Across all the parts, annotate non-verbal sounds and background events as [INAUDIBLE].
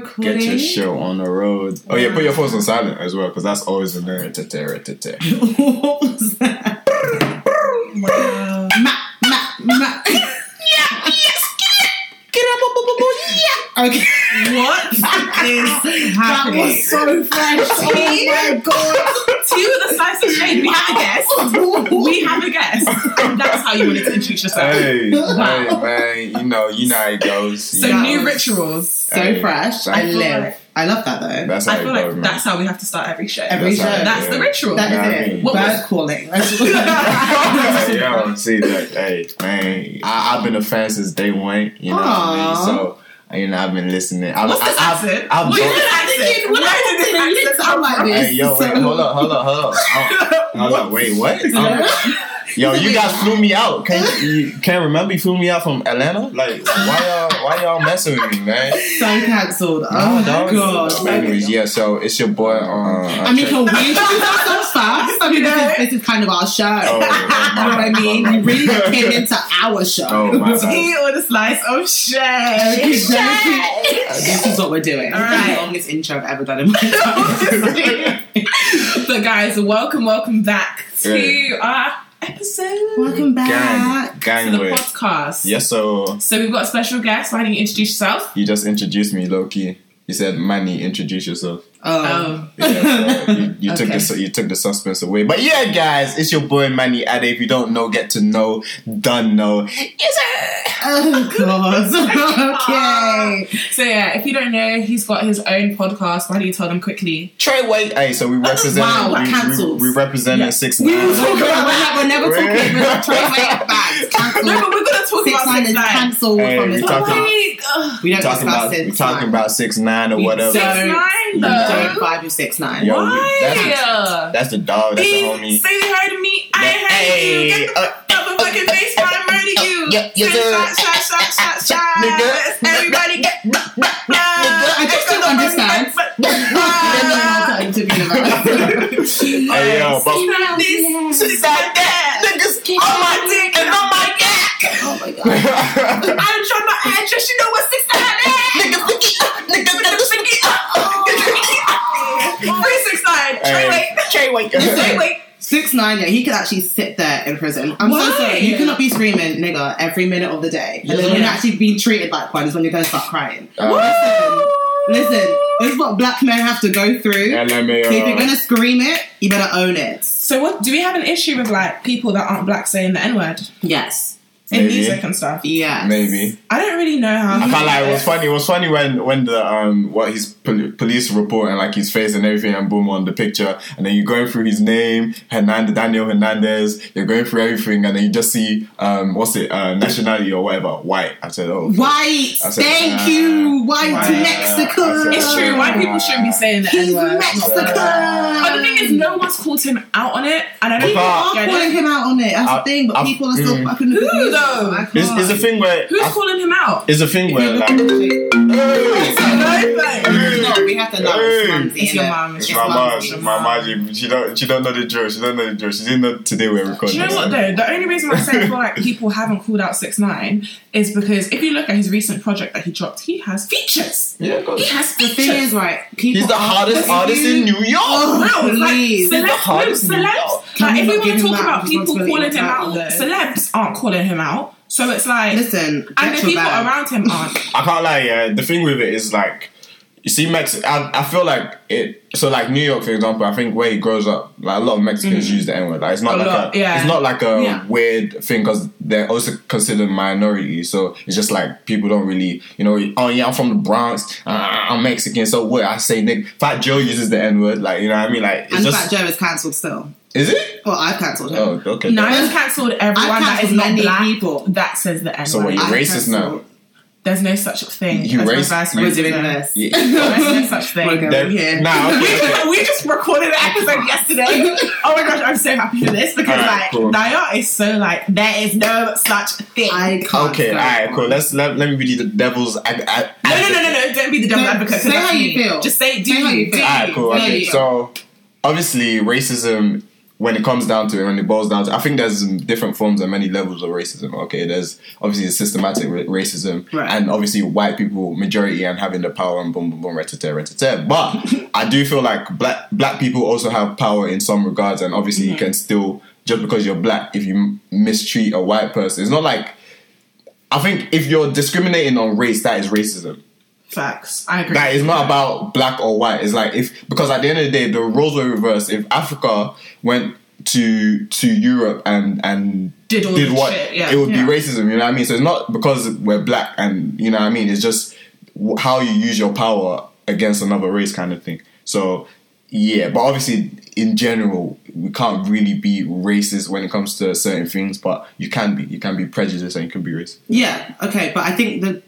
recording. Get your show on the road. Oh yeah, put your phones on silent as well, because that's always in there. Rat-tat, rat-tat. what was that? Wow. Ma, ma, ma. yeah, yes, get up, up, up, up, yeah. Okay. What [LAUGHS] is That was so fresh. Oh my [LAUGHS] god. To the slice of shade, we have a guest. We have a guest. And that's how you wanted to introduce yourself. Hey, hey, man, you know, you know how it goes. So Yeah. new rituals. So Hey, fresh. I, live. like- I love that though. That's how I feel like man. that's how we have to start every show. Every That's show. That's the ritual. that is Yeah, [LAUGHS] [LAUGHS] I it. mean- What Bird was- calling. Yo, see that? Hey, man, I, I've been a fan since day one. You know what I mean? So, you know, I've been listening. I've, What's this I, accent? I've, I've What is done- this accent? When I Where did did this it accent sound like this. Hey, yo, wait, hold up, hold up, hold up. [LAUGHS] Hold up, wait, what? Um, yo, you guys flew me out. Can [LAUGHS] you can't remember you flew me out from Atlanta? Like, why y'all, why y'all messing with me, man? so cancelled. Oh Nah, my god. But anyways, yeah. So it's your boy. Uh, I mean, can we introduce ourselves first? I mean, this is, this is kind of our show. Oh, you know what I mean? We really came into our show. Oh my. Tea or the slice of shade. Okay, this is what we're doing. All This is the longest intro I've ever done in my life. [LAUGHS] But guys, welcome, welcome back to Yeah. our episode. Welcome Gang, back. to gang the with. podcast. Yes, so So we've got a special guest. Why don't you introduce yourself? you just introduced me, Loki. You said, "Manny, introduce yourself." Oh. Oh, Yeah, so you, you [LAUGHS] took the you took the suspense away. But yeah, guys, it's your boy Manny Ade. If you don't know, get to know. Done know. Yes, sir. Oh, [LAUGHS] God. okay. [LAUGHS] so yeah, if you don't know, he's got his own podcast. Why don't you tell them quickly? Trey White. Hey, so we oh, represent. Wow, we, cancelled. we, we represented Yeah. six We nine. were talking about, we're, we're never talking about Trey Wayne bags. Cancel. No, but we're gonna Six about nine six is nine. cancelled Hey, from this we Oh, talking- podcast. wait. We don't talking discuss about it. we talking about six nine or We whatever. don't- Six nine though. don't vibe with six nine. Yo, Why? That's, that's the dog. That's the homie. Say they heard me. I ain't heard Hey, of you. Get the uh, motherfucking face when I murder you. yeah, yes, Say sir. Shot, shot, shot, shot, [LAUGHS] shot. Nigga. Everybody get. [LAUGHS] I just don't understand. [LAUGHS] Hey, yo, but This, that, that. Niggas on my yak. My god. I done showed my address. You know what six nine is? Niggas niggas niggas Three six nine. Trey wait. Trey White. Trey wait. Six nine, yeah, he could actually sit there in prison. I'm so Why? sorry. You cannot be screaming nigga every minute of the day. And then when you're actually being treated like one is when you're gonna start crying. Uh, Listen, this is what black men have to go through. So if you're gonna scream it, you better own it. So what? Do we have an issue with like people that aren't black saying the n word Yes. In Maybe. music and stuff? Yeah. Maybe. I don't really know how. I can't lie. It was funny. It was funny when when the um what his pol- police report and like his face and everything and boom on the picture and then you're going through his name Hernandez Daniel Hernandez. You're going through everything and then you just see um what's it uh, nationality or whatever white. I said oh White. Said, Thank uh, you. White White. Mexico. Said, It's true. White people shouldn't be saying that. He's n word. Mexican. But the thing is, no one's called him out on it, and I don't People are calling him out on it. That's I- the thing. But I- people are still mm. fucking with Who, the music. Though? It's, it's a thing where Who's I- calling him out? it's a thing where like No, we have to know. Hey. It's It's your mom, it's It's my mom. Mumsy. My mom. She don't. She don't know the drill. She don't know the drill. She didn't know today we're recording. Do recording. you know what though? The only reason I say I feel like people haven't called out six nine is because if you look at his recent project that he dropped, he has features. Yeah, go He has The features. thing is, right? People He's the are- hardest artist in New York. Oh, Bro, like, please. He's the celebs, hardest no, celebs. Like, we if we want to talk about people calling him out, celebs aren't calling him out. So it's like, Listen, and the people bag. around him aren't. I can't lie, yeah. The thing with it is like, you see, Mex. I, I feel like it. So, like New York, for example, I think where he grows up, like a lot of Mexicans use the N word. Like, it's not. A like lot, a, yeah. it's not like a Yeah. weird thing because they're also considered minority. So it's just like people don't really, you know, oh yeah, I'm from the Bronx, uh, I'm Mexican, so what? I say Nick. Fat Joe uses the N word, like you know what I mean? Like it's And just Fat Joe is cancelled still. is it? Well, I've cancelled him. Oh, okay. Niall's cancelled everyone that is cancelled not many black people. that says the N word. So what, word. you I've racist now? Cancelled- There's no such thing. You as reverse We're doing racism. this. Yeah. There's no such thing. We're going Then- here. Nah, okay, we, okay. just, [LAUGHS] we just recorded an episode yesterday. [LAUGHS] Oh my gosh, I'm so happy for this because Alright, like cool. Naya is so like there is no such thing. I can't. Okay, stand alright, cool. Let's let, let me be the devil's. ad- ad- no, no, no, no, no! Don't be the devil Don't- advocate. 'cause say how you me. feel. Just say, do Say how you? you feel. Alright, cool. Okay, so obviously racism when it comes down to it, when it boils down to, I think there's different forms and many levels of racism. Okay, there's obviously the systematic ra- racism, Right. and obviously white people majority and having the power and boom, boom, boom, ret-a-tat, ret-a-tat. But [LAUGHS] I do feel like black black people also have power in some regards, and obviously Mm-hmm. you can still just because you're black, if you mistreat a white person, it's not like. I think if you're discriminating on race, that is racism. Facts. I agree. That is not about black or white. It's like if because at the end of the day, the roles were reversed. If Africa went to to Europe and and Did all this what shit, yeah. it would Yeah. be racism. You know what I mean? So it's not because we're black and you know what I mean. It's just how you use your power against another race, kind of thing. So yeah, but obviously in general, we can't really be racist when it comes to certain things. But you can be. You can be prejudiced and you can be racist. Yeah, okay, but I think the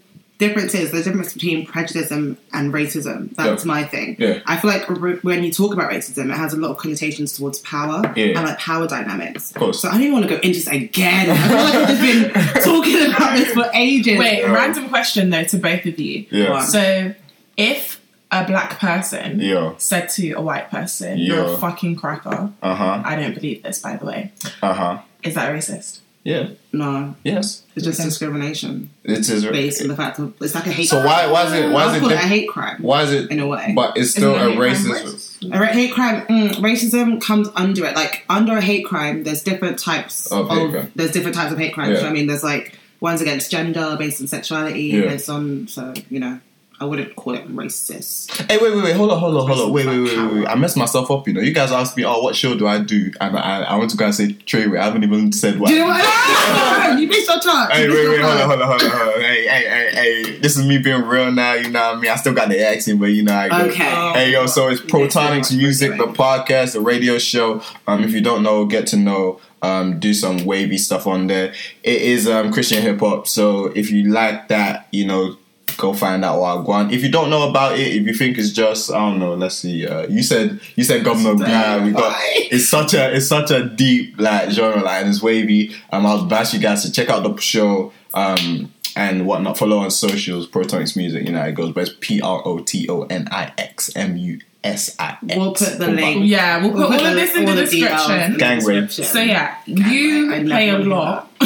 difference is the difference between prejudice and and racism. That's Yeah. my thing. Yeah. I feel like r- when you talk about racism, it has a lot of connotations towards power Yeah. and like power dynamics. Of course. So I don't even want to go into this again. I feel like I've just been [LAUGHS] talking about this for ages. Wait, Yeah. random question though to both of you. Yeah. So, if a black person Yeah. said to a white person, "You're a fucking cracker," Uh huh. I don't believe this, by the way. Uh huh. Is that racist? Yeah. No, Yes. it's just Okay. discrimination It is. based on the fact of it's like a hate. So why why is it why is it it a hate crime why is it in a way. but it's still a crime racist racist? A hate crime, mm, racism comes under it. Like under a hate crime, there's different types Of of, crime. there's different types of hate crimes. Yeah. So, I mean, there's like ones against gender based on sexuality. Yeah. There's some, so you know, I wouldn't call it racist. Hey wait wait wait hold on hold on hold on wait wait wait wait, wait. I messed myself up you know you guys asked me oh what show do I do and I I went to go and say Treyway I haven't even said what Do you know what? you missed your chance. Hey, You wait, wait, hold on, hold on, hold on, hold on. Hey, hey, hey, hey. This is me being real now, you know what I mean? I still got the accent, but you know I go. Okay. Hey, yo, so it's Protonix Musix, the podcast, the radio show. Um, if you don't know, get to know. Um, do some wavy stuff on there. It is um, Christian hip hop, so if you like that, you know, go find out want. If you don't know about it, if you think it's just, I don't know. Let's see. Uh, you said you said Governor Nah, we got. It's such a it's such a deep like genre, like and it's wavy. Um, I would ask you guys to check out the show. Um, and whatnot. Follow on socials, Protonix Musix. You know it goes, but it's P R O T O N I X M U S I X. We'll put the link. Yeah, we'll put all of this in all the details description. in the Gangway. description. So yeah, you I- I play a never knew lot. [LAUGHS]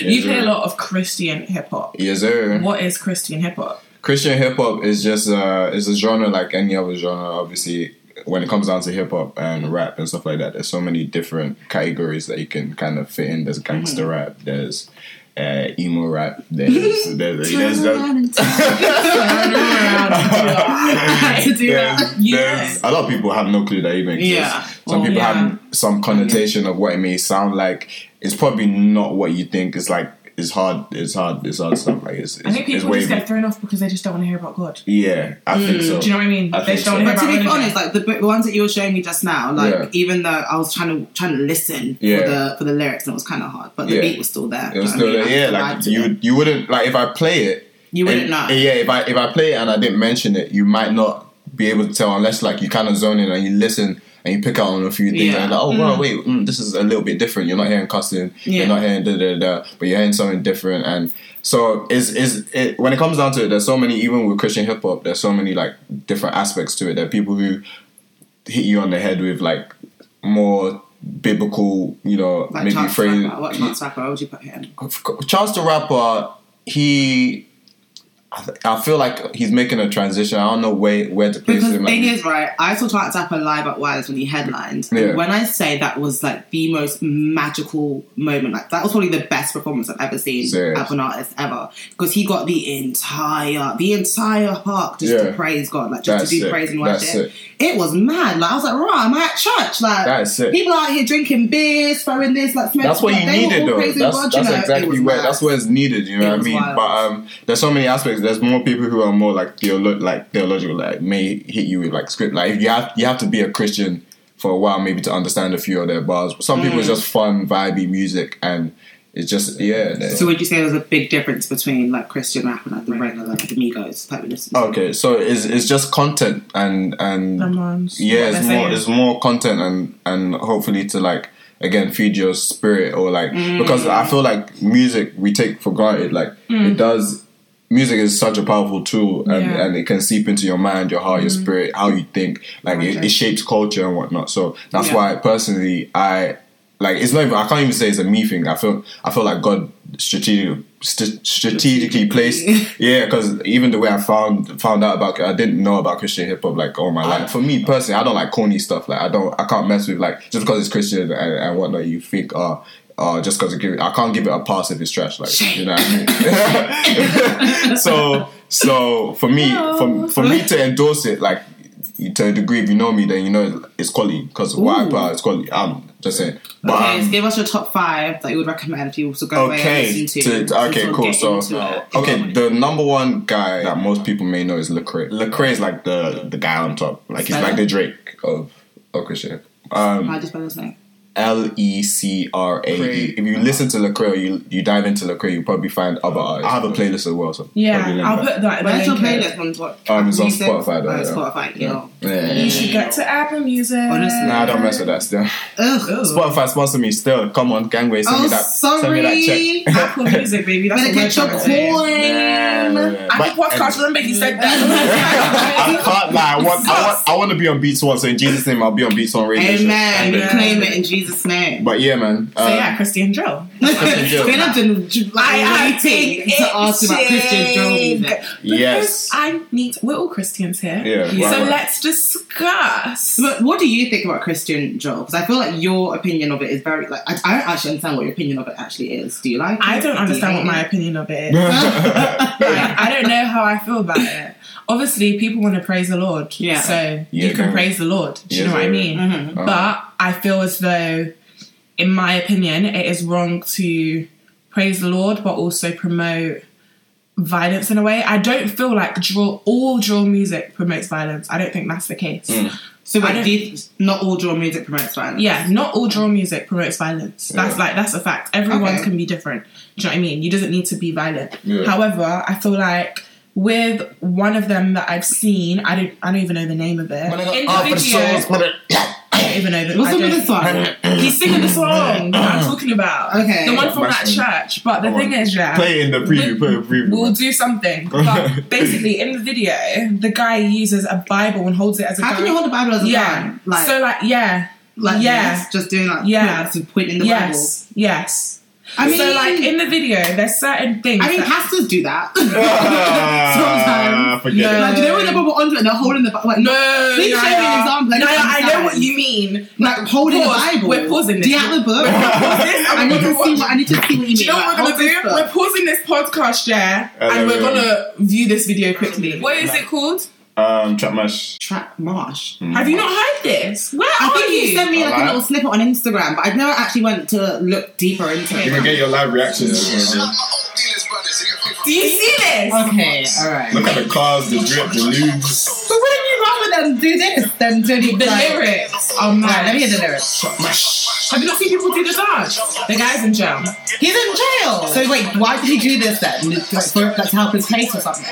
you play a lot of Christian hip hop. Yes, sir. What is Christian hip hop? Christian hip hop is just uh, is a genre like any other genre. Obviously, when it comes down to hip hop and rap and stuff like that, there's so many different categories that you can kind of fit in. There's gangster Mm-hmm. rap. There's uh, emo rap. That. to [LAUGHS] that. [LAUGHS] [LAUGHS] there's, You a lot of people have no clue that even exists. Yeah. Some Well, people yeah. have some connotation of what it may sound like. It's probably not what you think. It's like it's hard. It's hard. It's hard stuff. Like it's. it's I think it's people just get thrown off because they just don't want to hear about God. Yeah, I think mm. so. Do you know what I mean? I they just don't so. want to But hear to be honest, like the, the ones that you were showing me just now, like Yeah. even though I was trying to trying to listen Yeah. for the for the lyrics and it was kind of hard, but the Yeah. beat was still there. It was still know what I there. Yeah, like you it. you wouldn't like if I play it. you wouldn't and- know. Yeah, if I if I play it and I didn't mention it, you might not be able to tell unless like you kind of zone in and you listen and you pick out on a few things Yeah. and you're like, oh wow, wait, mm, this is a little bit different. You're not hearing cussing, Yeah. you're not hearing da da da, but you're hearing something different. And so is is it when it comes down to it, there's so many even with Christian hip hop, there's so many like different aspects to it. There are people who hit you on the head with like more biblical, you know, Like maybe the phrase. Rapper. What the Rapper? Would you put him? Chance the rapper, he. I feel like he's making a transition. I don't know where where to place Because the him. thing Like, is, right, I saw the Rapper live at Wise when he headlined. Yeah. When I say that was like the most magical moment, like that was probably the best performance I've ever seen Serious. of an artist ever. Because he got the entire, the entire park just Yeah. to praise God, like just That's to do sick. praise and worship. It was mad. Like I was like, right, I'm at church. Like That is sick. people out here drinking beers, throwing this, like smoking. that's what like, you needed though. That's, God, that's you know? Exactly where mad. that's where it's needed. You know It what I mean? wild. But um, there's so many aspects. There's more people who are more like theolo- like theological, like may hit you with like script. Like if you have you have to be a Christian for a while maybe to understand a few of their bars. But some people it's just fun, vibey music, and it's just yeah. they- So would you say there's a big difference between like Christian rap and like the regular like the Migos type of listen? to? Okay, so it's it's just content and and Someone's- yeah, what it's more saying. it's more content and and hopefully to like again feed your spirit or like because I feel like music we take for granted like Mm. it does music is such a powerful tool and, Yeah. and it can seep into your mind, your heart, your mm-hmm. spirit, how you think. Like it, it shapes culture and whatnot. So that's Yeah. why personally I like it's not even I can't even say it's a me thing. I feel I feel like God strategically st- strategically placed yeah because even the way I found found out about I didn't know about Christian hip hop like all my life. For me ah. personally, I don't like corny stuff. Like I don't I can't mess with like just because it's Christian and, and whatnot. You think oh. Uh, just because give it, I can't give it a pass if it's trash. Like you know, what I mean? [LAUGHS] so so for me, for, for me to endorse it, like to a degree, if you know me, then you know it's quality because what I put out is quality. I'm just saying. But Okay, um, so give us your top five that you would recommend people to go away okay, and listen to. to- okay, cool. So into it. okay, the number one guy that most people may know is Lecrae. Lecrae is like the the guy on top. Like he's Spell like the Drake of of Christian. Um, How do you spell his name? L E C R A E. If you listen to Lecrae, or you you dive into Lecrae, you probably find other artists. I have a playlist as well. So Yeah, I'll put that Where's your playlist on what? Um, it's on music? Spotify, though, Oh, yeah. Spotify, yo. Yeah, yeah, You should get to Apple Music. Honestly. Nah, I don't mess with that still. Ugh. Spotify sponsor me still. Come on, gangway, send Oh, me that. Send me sorry. that check. [LAUGHS] Apple Music, baby. That's Better what we're get your trying to say. coin. Yeah, but- Remember he said [LAUGHS] I can't lie. I want, I want, I want to be on Beats One. So in Jesus' name, I'll be on Beats One radio. show. Amen. We claim it in Jesus' name. But yeah, man. so um, yeah, Christian Drill. Christian Drill. We're not doing like, waiting to ask about Christian drill music. Yes. I need. We're all Christians here. Yeah, So right, right. let's discuss. But what do you think about Christian drill? Because I feel like your opinion of it is very like I, I don't actually understand what your opinion of it actually is. Do you like? I it? don't understand hate what my opinion of it is. [LAUGHS] Like, I don't know how I feel about it. Obviously, people want to praise the Lord. Yeah. So Yeah, you can praise the Lord. Do you Yes, know what I yeah. mean? Mhm. Uh, But I feel as though, in my opinion, it is wrong to praise the Lord, but also promote violence in a way. I don't feel like drill all drill music promotes violence. I don't think that's the case. So I wait, don't- do you, not all drill music promotes violence? Yeah, not all drill music promotes violence. That's Yeah. like that's a fact. Everyone Okay. can be different. Do you know what I mean? You doesn't need to be violent. Yeah. However, I feel like with one of them that I've seen, I don't I don't even know the name of it. In the video, I don't even know the What's I up with this one? [COUGHS] He's singing the song that I'm [COUGHS] talking about. Okay. The one from My that church. But the Come thing is, yeah. Play it in the preview. Play it in the preview. We'll do something. [LAUGHS] But basically, in the video, the guy uses a Bible and holds it as a How gun. can you hold the Bible as a yeah. gun? Like, so, like, yeah. like yeah. just doing like Yeah. points and pointing the yes. Yes. Bible. I mean, so, like, in the video, there's certain things. I mean, that- pastors do that. [LAUGHS] [LAUGHS] Sometimes. Forget No. it. like, do you know when they're probably under it and they're holding the Bible? Like, no, Please no, show me an example. I No, don't I know what you mean. like holding Pause. the Bible. We're pausing Do you this. have the book? We're pausing. [LAUGHS] I need to see. What, I need to see what you mean. Do you know what Like, we're gonna do? We're pausing this podcast, yeah, and we're gonna view this video quickly. What is it called? Um, Trap Mash. Trap Marsh. Have you not heard this? Where I are think you you? sent me like a little snippet on Instagram, but I've never actually went to look deeper into it. You it. can get your live reactions. Do you see this? Okay, alright. Look at the cars, the drip, the lubes. But wouldn't you rather them do this than do the, The like- lyrics Oh mad. Alright, let me hear the lyrics. Have you not seen people do the dance? The guy's in jail. He's in jail. So wait, why did he do this then? Like, for, like to help his case or something?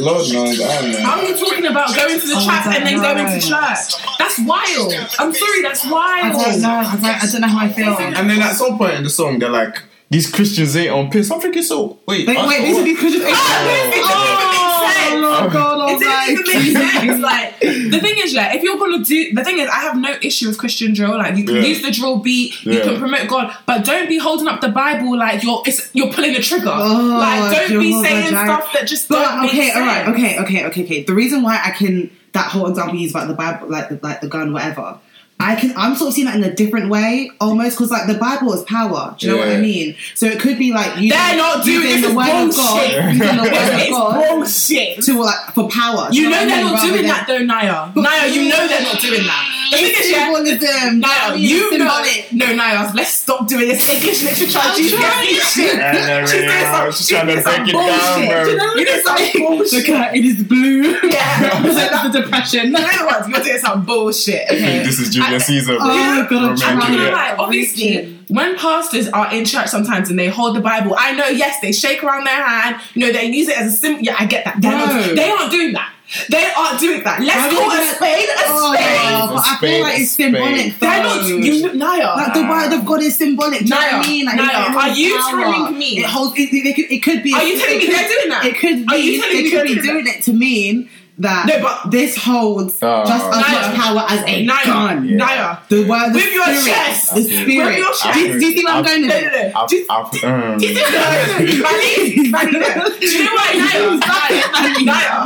Lord knows, I don't know. How are you talking about going to the Oh, trap I and then don't going to church? That's wild. I'm sorry, that's wild. I wild. don't know. I don't, I don't know how I feel. And then at some point in the song, they're like, these Christians ain't on piss. I'm thinking, so, wait. Wait, wait, or these are what? these Christians. Oh, Oh, um, God, It didn't even make sense. Like the thing is, yeah, if you're gonna do the thing is, I have no issue with Christian drill. Like you can Yeah. use the drill beat, you can promote God, but don't be holding up the Bible like you're it's, you're pulling the trigger. Oh, like don't be saying Jireh. stuff that just But don't make okay, all right, okay, okay, okay, okay. The reason why I can that whole example you use about the Bible, like the like the gun, whatever. I can. I'm sort of seeing that in a different way, almost because like the Bible is power. Do you know what I mean? So it could be like using, They're not doing using this the is word of God, bullshit. using the word of [LAUGHS] It's God bullshit. to like for power. You know what I they're mean? not Rather doing than- that though, Naya. Naya, you know they're not doing that. The thing is, yeah, Symbolism. Naya, It's you know. symbolic. No, Naya, let's stop doing this English literature I'm GCSE trying. shit. And then, She's doing yeah, some- she's trying to break it down, bro. Do you know You did some Look bullshit. at it is blue. Yeah. [LAUGHS] That's the depression. In other words, you're doing some bullshit. This is Julius Caesar, bro. Oh, God, I'm like, gonna obviously, when pastors are in church sometimes and they hold the Bible, I know, yes, they shake around their hand, you know, they use it as a symbol. Yeah, I get that. They're not- No. they aren't doing that. They aren't doing that. Let's Why call would a they- spade a Oh, spade. but I Spade, feel like it's spade. symbolic. They're not. though. You, Naya. Like the word of God is symbolic. Do you know what I Naya, mean? Like, Naya, it holds are you power. telling me- it holds? It, it, it, could, it could be. Are you telling it me could- they're doing that? It could be. Are you be. telling me It they're could be doing doing it to mean that No, but- this holds Oh. just as Naya. much power as a Naya, gun. Yeah. Naya. The word, the With your spirit, chest. the With your Do, chest. you- do you see where I'm I've- going? No, with no, it? no. I've, Just- I've, um, Do you know, Manny, Manny. Do you know why Naya? [LAUGHS] Naya, Naya,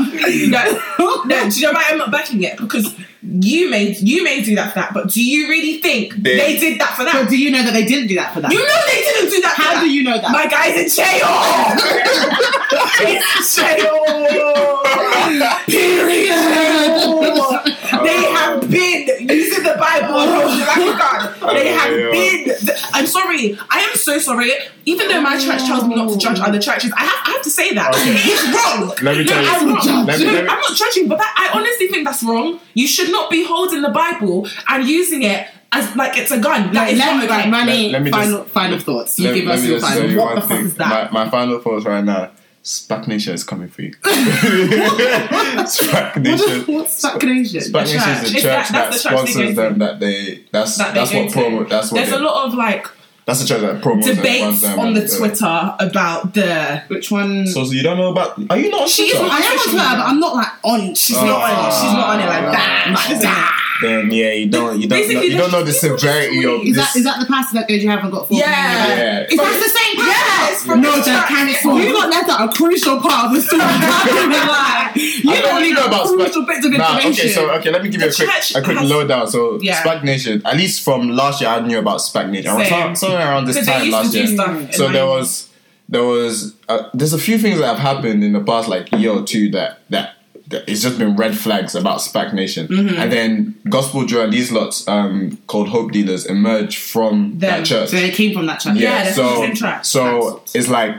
no, no. Do you know why I'm not backing it? Because you may you may do that for that, but do you really think They- they, did that for But that? do you know that they didn't do that for that? You know they didn't do that. for How that. do you know that? My guy's in jail. [LAUGHS] [LAUGHS] He's in jail. I'm sorry. I am so sorry. Even though my church tells me not to judge other churches, I have, I have to say that Okay. it's wrong. Let me No, tell you- I'm wrong. let me- No, let me- I'm not judging, but that, I honestly think that's wrong. You should not be holding the Bible and using it as like it's a gun. That Like, is let not me, okay. like, Manny, Let- let me just- final, final thoughts. You let, give let us me your final. you What one the fuck is that? My, my final thoughts right now. Spac Nation is coming for you. [LAUGHS] Spac What Nation. What's stagnation? Spac Nation is the church that- that, the sponsors them. That they that's That they that's what promo. That's what There's a lot of like that's the church that promotes debates them. on the and, uh, Twitter about the. Which one? So, so you don't know about? Are you not on She is Twitter? not- I am on Twitter, but I'm not like on. She's Oh. not on it. She's not on it like that. Like that. Then yeah, you don't you don't know, you don't know the severity of Is this. that is that the pastor that goes? You haven't got four. Yeah. Yeah. Is that the same pastor? Yes, from no, the the church. cancel. You not left out a crucial part of the story. [LAUGHS] like, [LAUGHS] you I don't only need know about crucial Spac- bits of Nah, information. okay, so okay, let me give you a quick church a quick has- lowdown. So Yeah. Spac Nation, at least from last year, I knew about Spac Nation. Around- Same. Somewhere around this time last year. do stuff. in So there was there was uh, there's a few things that have happened in the past like year or two that that. It's just been red flags about Spac Nation, Mm-hmm. and then Gospel Joy these lots um, called Hope Dealers emerged from Them. that church. So they came from that church. Yeah, the so track. so it's like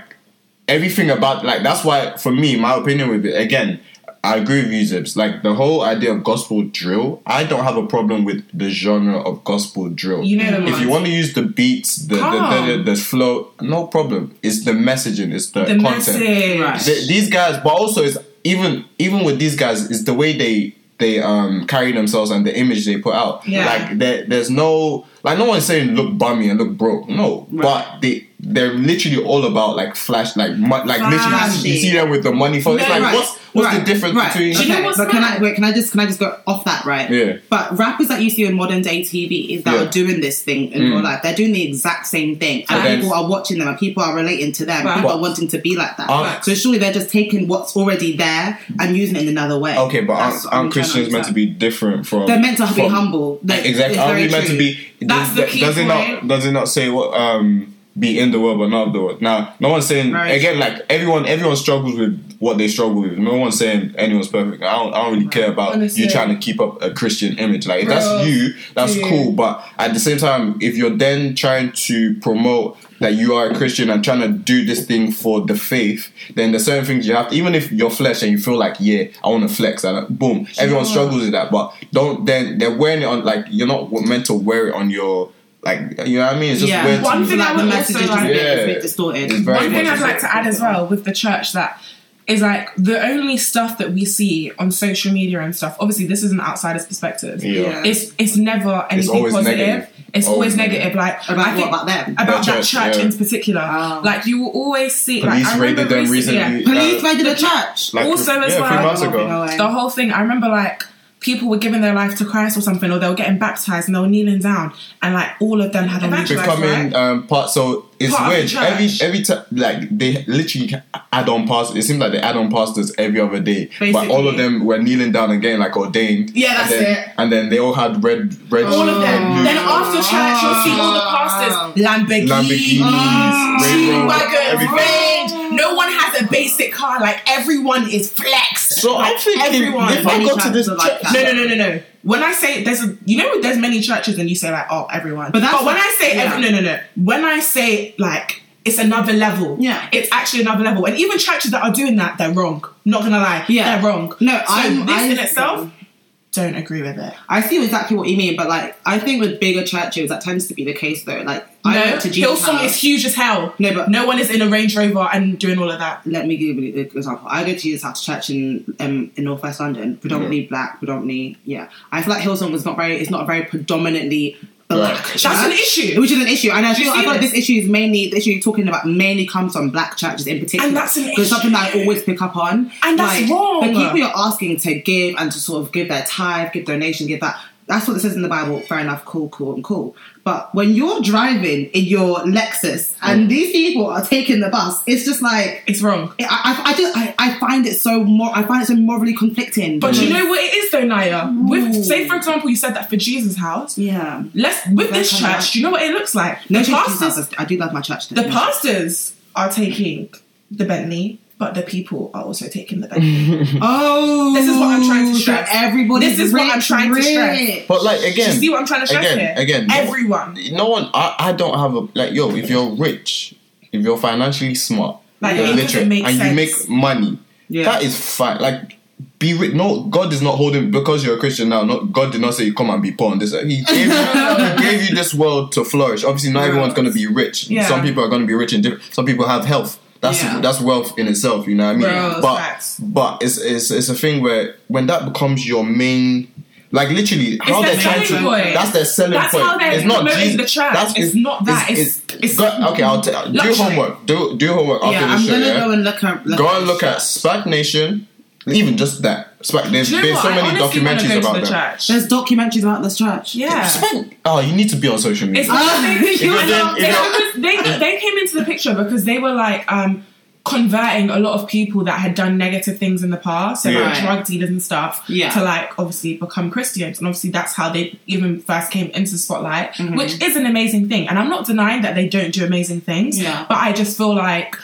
everything about like that's why for me my opinion with it again I agree with you Zibs like the whole idea of gospel drill I don't have a problem with the genre of gospel drill You know if you want to use the beats the the, the, the, the flow no problem it's the messaging it's the, content. Right. these guys, but also it's even even with these guys, is the way they they um carry themselves and the image they put out. Yeah. Like there, there's no like no one's saying look bummy and look broke. No, Right. but they they're literally all about like flash like mo- like literally you see them with the money for it's like right, what's what's right, the difference right. between Do you know Okay, what's but can I wait? Can I just can I just go off that right? Yeah. But rappers that you see on modern day TV is that Yeah. are doing this thing in Mm. real life, they're doing the exact same thing, and But then- people are watching them, and people are relating to them. Right. People But- are wanting to be like that. Aren't- so surely they're just taking what's already there and using it in another way. Okay, but That's aren't, what I'm aren't Christians meant to be different from? They're meant to be humble. They- exactly. it's Are very we meant to be? That's does, the key does it not? Does it not say what? Um, be in the world but not of the world. Now, no one's saying Right. again. Like everyone, everyone struggles with what they struggle with. No one's saying anyone's perfect. I don't. I don't really care about Honestly. you trying to keep up a Christian image. Like if Bro, that's you, that's cool. But at the same time, if you're then trying to promote that you are a Christian and trying to do this thing for the faith, then there's certain things you have to, even if you're flesh and you feel like, yeah, I want to flex, and boom, everyone struggles with that. But don't then they're wearing it on like you're not meant to wear it on your like you know what I mean. It's just yeah, weird. One thing like I the would message also is just a like- bit, it's Yeah. bit distorted. One thing I'd like to add as well with the church that is like the only stuff that we see on social media and stuff. Obviously, this is an outsider's perspective. yeah. It's it's never anything always positive. negative. It's Always always negative. Like About I what think about them? about The that church, church yeah. in particular. Oh. Like you will always see. Police like I remember raided them recently- yeah. Police uh, raided a church. like, Also as yeah, well- three months ago. the whole thing. I remember like people were giving their life to Christ or something, or they were getting baptized and they were kneeling down, and like all of them had Evangelized, becoming right? um, part. So it's Part weird. Every every time, like they literally add on pastors. It seems like they add on pastors every other day. But all of them were kneeling down and getting like ordained. Yeah, that's and then, it. And then they all had red, red. all of them. blue- Then after church, you'll see all the pastors, Lamborghinis, Lamborghinis, G-Wagons. Range. No one has a basic car. Like everyone is flexed. So I'm like, thinking, everyone. if I go to this like church. No, no, no, no, no. When I say there's a, you know, there's many churches, and you say like, oh, everyone. But that's when what- I say yeah. every, no, no, no. When I say like, it's another level. Yeah. it's actually another level. And even churches that are doing that, they're wrong. Not gonna lie, Yeah. they're wrong. No, so I'm- this I- in itself. Don't agree with it. I see exactly what you mean, but like I think with bigger churches that tends to be the case though. Like I no, went to Jesus Hillsong House. is huge as hell. No, but- no one is in a Range Rover and doing all of that. Let me give you an example. I go to Jesus House Church in um, in Northwest London, predominantly black, predominantly yeah. I feel like Hillsong was not very. It's not a very predominantly black. Church, That's an issue. which is an issue, and I feel, I feel like this? issue is mainly the issue you're talking about mainly comes from black churches in particular, And that's an because issue. something that I always pick up on, And that's like, wrong. The people you're asking to give and to sort of give their tithe, give donation, give that. That's what it says in the Bible. Fair enough, cool, cool, and cool. But when you're driving in your Lexus and mm. these people are taking the bus, it's just like It's wrong. I, I, I just I, I find it so more I find it so morally conflicting. But because- you mm. know what it is though, Naya? With Ooh. say for example, you said that for Jesus' house. yeah, Let's with Fair this comment. church. Do you know what it looks like? no the pastors, Jesus, I do love my church. the pastors are taking the Bentley, but the people are also taking the Bentley. [LAUGHS] Oh, This is what I'm trying to so. Everybody, This is what I'm trying to stress. But like Do again, you see what I'm trying to stress again, here? again, everyone. no one. I, I don't have a like. Yo, if you're rich, if you're financially smart, Like, you're it doesn't literate, make and you make money, Yeah. that is fine. Like. Be rich. No, God is not holding because you're a Christian now. Not God did not say you come and be poor. on This He gave, you, he [LAUGHS] gave you this world to flourish. Obviously, not everyone's going to be rich. Yeah. Some people are going to be rich and different. Some people have health. That's Yeah. that's wealth in itself. You know what I mean? Bro, but facts. but it's, it's it's a thing where when that becomes your main. Like literally, how they're trying to. Point. That's their selling That's point. how they're it's not Jesus. the. That's It's not that. It's- it's go- okay. I'll t- do luxury. homework. Do do homework after Yeah, the I'm show. gonna yeah? go and look at look Go and look at SPAC Nation. Even just that. SPAC. There's Do you know been so many documentaries about to the them. church. There's documentaries about this church. Yeah. SPAC. Oh, you need to be on social media. It's because Ah, they, you're know, doing- if it's because they, they came into the picture because they were like um, converting a lot of people that had done negative things in the past, so like Yeah. drug dealers and stuff, Yeah. to like obviously become Christians. And obviously that's how they even first came into the spotlight, Mm-hmm. which is an amazing thing. And I'm not denying that they don't do amazing things, Yeah. but I just feel like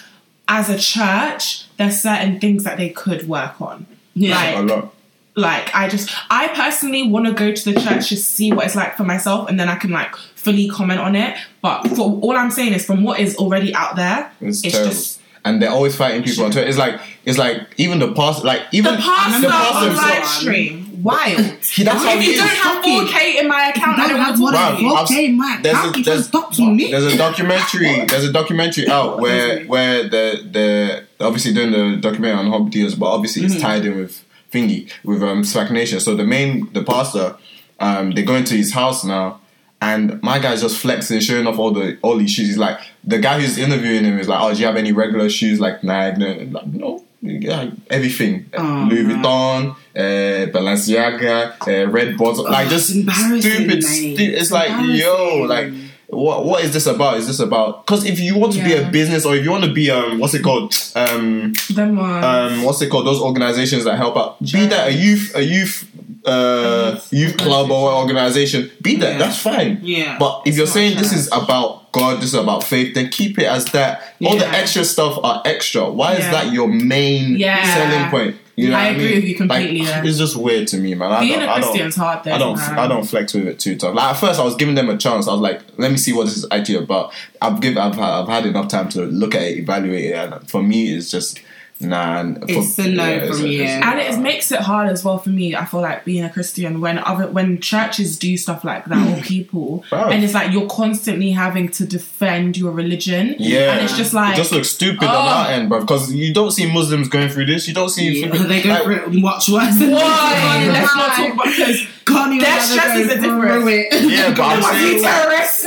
as a church, there's certain things that they could work on. Yeah. Like, a lot. like I just I personally want to go to the church to see what it's like for myself and then I can like fully comment on it but for all I'm saying is from what is already out there It's, it's, terrible. just and they're always fighting people on Twitter. It's like it's like even the past, like even the pastor the pastor on himself- live stream wild [LAUGHS] He, that's how if you don't have 4k in my account I don't don't have want to one talk of to you Okay, Mike, there's a- there's- just talk to me? There's a [LAUGHS] documentary. There's a documentary out where where the the obviously doing the documentary on Hobbit Deals, but obviously Mm-hmm. it's tied in with Thingy with um Spac Nation. So the main the pastor, um, they go into his house now, and my guy's just flexing, showing off all the all these shoes. He's like the guy who's interviewing him is like, "Oh, do you have any regular shoes like Nike?" No, like, no. Yeah, everything. Oh, Louis. Vuitton, uh, Balenciaga, uh, Red Bottom, like just stupid. Stu- it's like, yo, like what what is this about? Is this about because if you want to be a business or if you want to be um what's it called um them um what's it called those organizations that help out be that a youth a youth uh youth club or organization be that Yeah. that's fine Yeah. but if you're saying this is about God this is about faith then keep it as that all the extra stuff are extra why is that your main Yeah. selling point you know I agree mean? with you completely, like, yeah. it's just weird to me man I being don't, a I don't- Christian's hard though I don't man. I don't flex with it too tough. Like at first I was giving them a chance. I was like, let me see what this is actually about. I've give I've had, I've had enough time to look at it, evaluate it, and for me it's just nah. and For, It's a no it's from you. and it makes it hard as well for me. I feel like being a Christian when other when churches do stuff like that or people, Wow. and it's like you're constantly having to defend your religion. Yeah, and it's just like it just looks stupid on that oh. end, bro. Because you don't see Muslims going through this. You don't see Yeah, [LAUGHS] they go like, through it much worse. why? Let's not talk about because Can't even Their have stress is go a different- through it. Yeah, but [LAUGHS] I'm They must saying terrorists.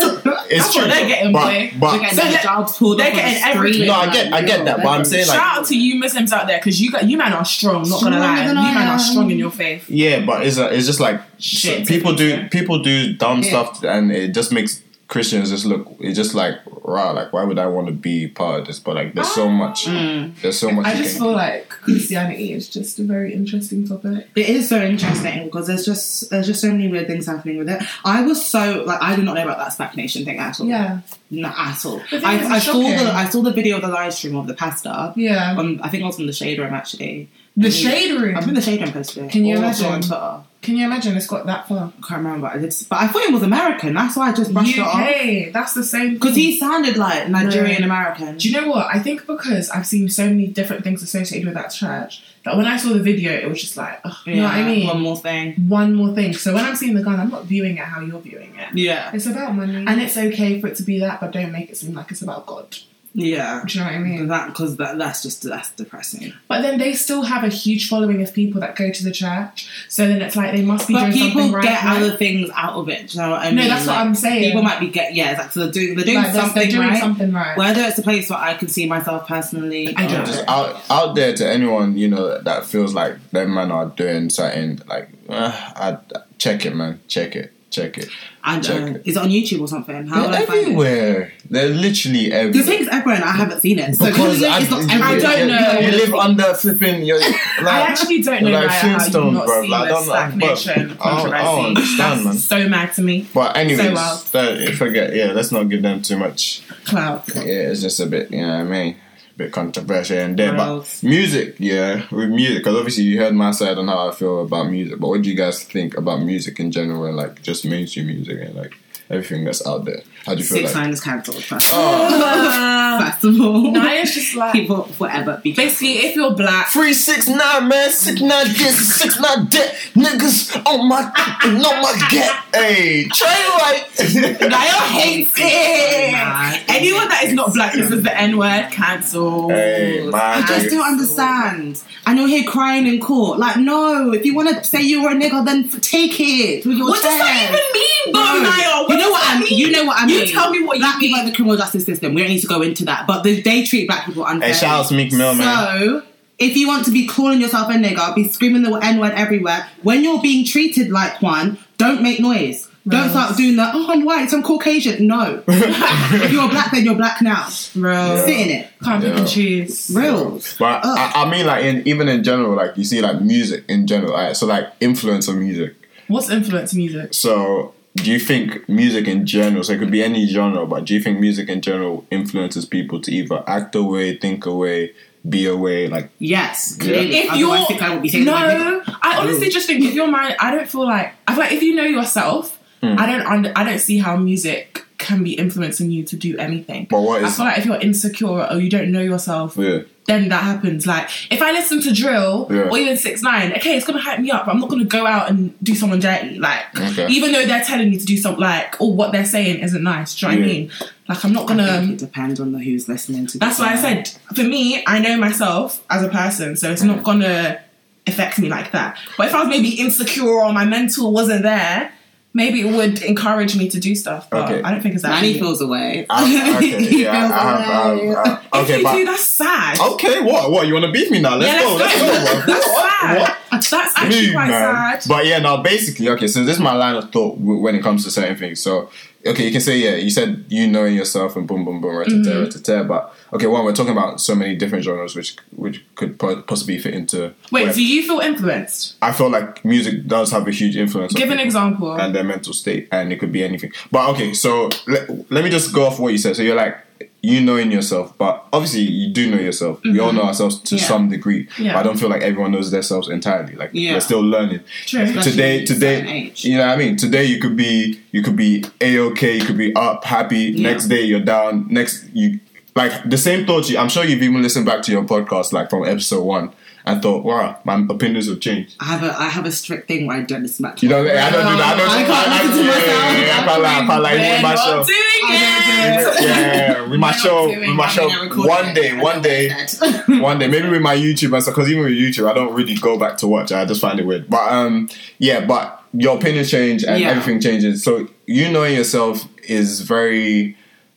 it's true. they're getting, but, boy. but They're getting So their they- jobs pulled they're off on the getting street. everything. No, I get- I get that, but I'm saying, like- Shout out to you Muslims out there because you got you man are strong. Not gonna lie, you than I man are strong in your faith. Yeah, but it's a, it's just like Shit, people do people do dumb Yeah. stuff, and it just makes Christians just look. It's just like wow, like why would I want to be part of this? But like, there's so ah. much. Hmm. There's so much. I just can- feel like Christianity is just a very interesting topic. It is so interesting because there's just there's just so many weird things happening with it. I was so like I did not know about that SPAC Nation thing at all. Yeah, not at all. The thing is, I, I saw the I saw the video of the live stream of the pastor. yeah. On, I think it was on the shade room actually. The shade room I shade room. think the shade room it. Can you Or I saw on imagine? Twitter. Can you imagine? It's got that far. I can't remember. I did, but I thought it was American. That's why I just brushed it off. UK. That's the same. Because he sounded like Nigerian No. American. Do you know what? I think because I've seen so many different things associated with that church, that when I saw the video, it was just like, ugh, you know what I mean? One more thing. One more thing. So when I'm seeing the gun, I'm not viewing it how you're viewing it. Yeah. It's about money. And it's okay for it to be that, but don't make it seem like it's about God. Yeah. Do you know what I mean? That because that that's just that's depressing. But then they still have a huge following of people that go to the church. So then it's like they must be But doing people something right. get right? other things out of it. Do you know what I mean? No, that's what I'm saying. People might be get yeah, it's like so they're doing they're doing Like, something they're doing right. something right. Whether it's a place where I can see myself personally, I don't Just out out there to anyone you know that feels like them man are doing something like uh, I check it man check it check it I check it. Is it on YouTube or something? How they're I find it? everywhere they're literally everywhere. The thing's everywhere, and I haven't seen it. So because I, it's not you, I don't you- know. you live under flipping your like, I actually don't know like Naya, how you've not seen Like, I don't know, Slack but I don't- I don't understand, man. so mad to me. but anyways wild. that, forget yeah let's not give them too much clout. yeah it's just a bit you know what I mean bit controversial and there but music yeah with music because obviously you heard my side on how I feel about music but what do you guys think about music in general and like just mainstream music and like everything that's out there how do you feel Six like Nine is cancelled. First, Uh, first of all, Naya's just like people forever be basically if you're black, Three six nine man, six nine this, six nine that, niggas on my on my get. Hey, Trey right. Naya hates it. Nah. Anyone that is not black uses the N word, cancel. Hey. I just don't understand. And you're here crying in court. Like, no, if you want to say you were a nigga, then take it with your What does that even mean, though, No. Naya? You know what I mean? You know what I mean? You tell me what you black people mean. are the criminal justice system. We don't need to go into that. But they, they treat black people unfairly. Hey, shout out to Meek Mill, man. So, if you want to be calling yourself a nigger, be screaming the N word everywhere, when you're being treated like one, don't make noise. Don't start doing that, oh, I'm white, I'm Caucasian. No. [LAUGHS] if you're black, then you're black now. Bro, Sit in it. can't pick and choose. Real. But I, I mean, like in even in general, like you see, like music in general. Right? So like influence of music. What's influence music? So do you think music in general? So it could be any genre, but do you think music in general influences people to either act away, think away, be away? Like Yes, clearly. If you're I think I would be saying no, my. I honestly just think if you're mine, I don't feel like I feel like if you know yourself, Hmm. I don't under, I don't see how music can be influencing you to do anything. But what I feel like if you're insecure or you don't know yourself, yeah, then that happens. Like if I listen to drill Yeah. or even six nine, okay, it's gonna hype me up. But I'm not gonna go out and do someone dirty. Like Okay. even though they're telling me to do something, like or what they're saying isn't nice. Do you know what I mean? Like I'm not gonna. think it depends on the who's listening to. That's why I said for me, I know myself as a person, so it's not mm. gonna affect me like that. But if I was maybe insecure or my mental wasn't there, maybe it would encourage me to do stuff. But Okay. I don't think it's that. Manny feels away. [LAUGHS] I, okay, [LAUGHS] He yeah, I, feels I have, I have, away. I have- If okay, you [LAUGHS] but do, that's sad. okay, what, what? You want to beat me now? Let's yeah, go, let's let's go. go. That's What? sad. What? That's actually Dude, quite man. sad. But yeah, now basically, okay. So this is my line of thought when it comes to certain things. So okay, you can say yeah. You said you knowing yourself and boom, boom, boom, right Mm-hmm. to tear, But okay, one we're talking about so many different genres which which could possibly fit into. Wait, where- do you feel influenced? I feel like music does have a huge influence. on Give an example. And their mental state, and it could be anything. But okay, so let, let me just go off what you said. So you're like you knowing yourself, but obviously you do know yourself. We all know ourselves to Yeah. some degree. Mm-hmm. Yeah. But I don't feel like everyone knows themselves entirely. Like Yeah. we're still learning True. Especially today at a certain today you know what I mean today you could be you could be a okay you could be up happy Yeah. next day you're down next you like the same thoughts you I'm sure you've even listened back to your podcast like from episode one and thought wow my opinions have changed. I have a I have a strict thing where I don't listen back to you know I don't do that. I don't I do can't I, listen to yeah, myself. yeah, yeah, I can't lie I can't lie even with my We're show. Doing it. yeah with my We're not show doing with my show one day one day I [LAUGHS] one day maybe with my YouTube and stuff because even with YouTube I don't really go back to watch I just find it weird. But um yeah but your opinions change and Yeah. everything changes. So you knowing yourself is very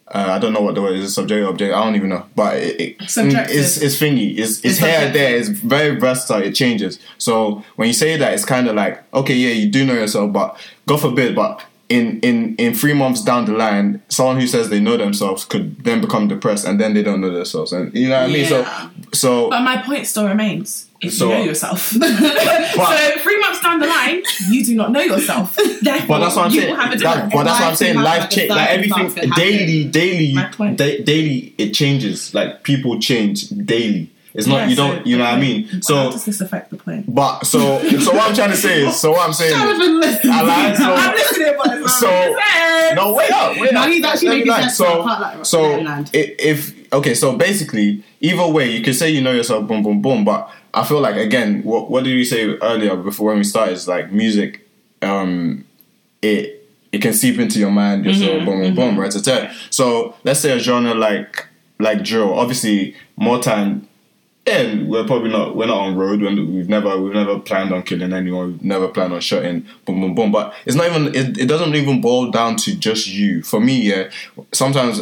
uh, I don't know what the word is, subject, object I don't even know but it, it, it's, it's thingy it's, it's, It's here there it's very versatile it changes so when you say that it's kind of like okay yeah you do know yourself but God forbid but in, in, in three months down the line, someone who says they know themselves could then become depressed and then they don't know themselves. And you know what I mean? Yeah. So so But my point still remains. If So- you know yourself. [LAUGHS] so three months down the line, you do not know yourself. [LAUGHS] Therefore, But that's what I'm saying. will have a That- but that's what I'm saying. Life happen, change, like like everything daily, daily, you, My point. da- daily. It changes. Like people change daily. It's not Yeah, you don't. You know what I mean? How So, does this affect the point? but so so what I'm trying to say is so what I'm saying. [LAUGHS] is- Jonathan, listen. I lied. I'm listening, but it's So- not no, wait up, wait No, up. he's actually making sense So can't let- let so him if okay, so basically, either way, you can say you know yourself, boom, boom, boom, but I feel like again, what what did you say earlier before when we started? Is like music, um, it it can seep into your mind, your soul, boom, boom, boom, right? to. So let's say a genre like like drill. Obviously, more time. And we're probably not we're not on road when we've never we've never planned on killing anyone we've never planned on shooting boom boom boom but it's not even it, it doesn't even boil down to just you for me yeah sometimes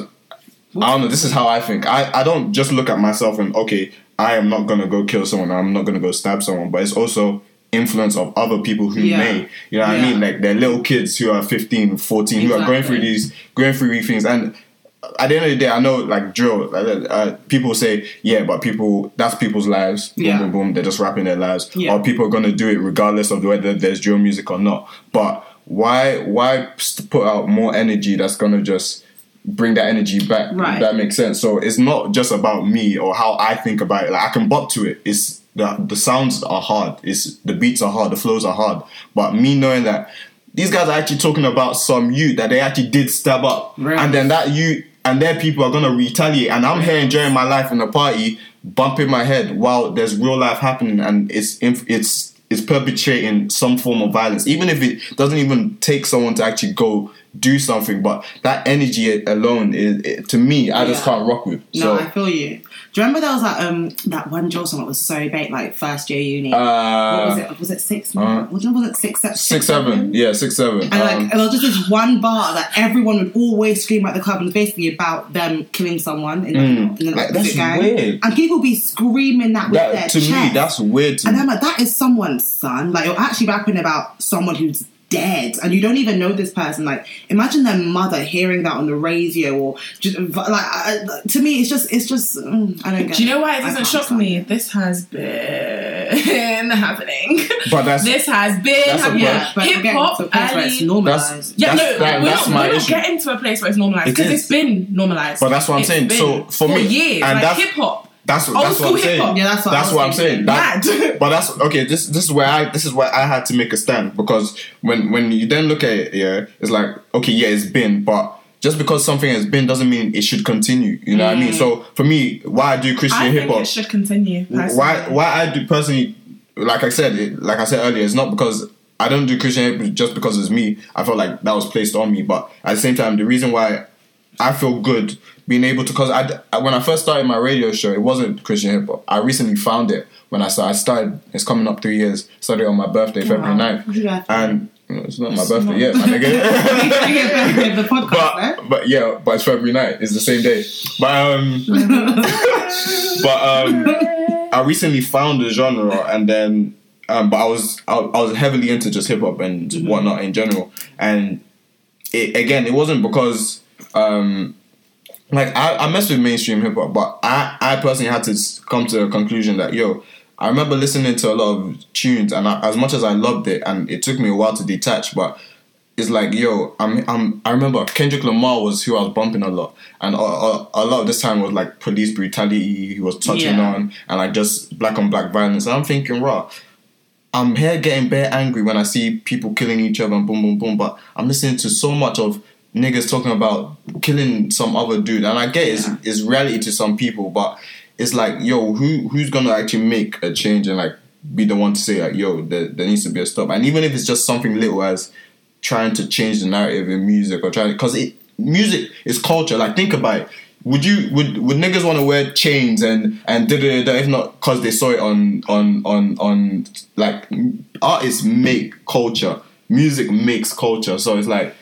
I don't know. This is how I think. I, I don't just look at myself and okay, I am not gonna go kill someone. I'm not gonna go stab someone. But it's also influence of other people who Yeah. may. You know what I mean? Like they're little kids who are 15, 14, who are going through these going through these things. And at the end of the day, I know like drill. Uh, uh, people say, yeah, but people that's people's lives. Boom, Yeah. boom, boom. They're just rapping their lives. Yeah. Or people are gonna do it regardless of whether there's drill music or not. But why why put out more energy that's gonna just bring that energy back? Right. That makes sense. So it's not just about me or how I think about it. Like I can bop to it. It's the the sounds are hard. It's the beats are hard. The flows are hard. But me knowing that these guys are actually talking about some youth that they actually did stab up, Right. and then that you and their people are gonna retaliate. And I'm here enjoying my life in the party, bumping my head while there's real life happening, and it's inf- it's it's perpetrating some form of violence, even if it doesn't even take someone to actually go do something. But that energy alone is it, to me, I just can't rock with. No, so I feel you. Do you remember there was that um that one drill song that was so big, like first year uni? uh, what was it? Was it six? uh, what was it? Six, seven, six seven, yeah, six seven. And Um, like, and there was just this one bar that everyone would always scream at the club, and it's basically about them killing someone in, in the Mm. Like, that's gang. weird. And people be screaming that with their that to me, that's weird. To And me. I'm like, that is someone's son. Like, you're actually rapping about someone who's dead and you don't even know this person. Like, imagine their mother hearing that on the radio or just like, I, to me, it's just, it's just, mm, I don't get Do you know why it doesn't shock me? it. This has been [LAUGHS] happening. But that's this has been happening. Yeah, hip-hop to a place where it's early- normalized. Yeah, That's- no, that- we're, that's not, my we're not getting to a place where it's normalized because is. it's been normalized. But that's what I'm It's saying. been So, for me- years, and like that's- hip hop. That's Old that's what oh, I'm saying. Yeah, that's what was what I'm saying. That- Mad. [LAUGHS] but that's okay. This this is where I this is where I had to make a stand because when when you then look at it, yeah, it's like okay, yeah, it's been, but just because something has been doesn't mean it should continue. You know what I mean? Mm. So for me, why I do Christian hip hop it should continue. personally. why why I do personally, like I said, it, like I said earlier, it's not because I don't do Christian hip hop just because it's me. I felt like that was placed on me, but at the same time, the reason why I feel good being able to because I, I- when I first started my radio show, it wasn't Christian hip hop. I recently found it when I started. I started. It's coming up three years. Started on my birthday, February 9th. Happy birthday. and you know, it's not my birthday not. yet, my nigga. [LAUGHS] [LAUGHS] podcast, but but yeah, but it's February 9th. It's the same day. But um, [LAUGHS] but um, I recently found the genre, and then um, but I was I, I was heavily into just hip hop and whatnot in general, and it, again, it wasn't because um, like I, I mess with mainstream hip hop, but I I personally had to come to a conclusion that yo. I remember listening to a lot of tunes, and I, as much as I loved it, and it took me a while to detach, but it's like yo, I'm, I'm I remember Kendrick Lamar was who I was bumping a lot, and a, a, a lot of this time was like police brutality he was touching Yeah. on, and like just black on black violence. And I'm thinking, raw. I'm here getting bare angry when I see people killing each other and boom, boom, boom. But I'm listening to so much of niggas talking about killing some other dude, and I get it's, it's reality to some people, but it's like, yo, who who's gonna actually make a change and like be the one to say like, yo, there, there needs to be a stop, and even if it's just something little as trying to change the narrative in music or trying because it music is culture. Like think about it. Would you would would niggas want to wear chains and and da da da if not because they saw it on on on on like artists make culture, music makes culture. So it's like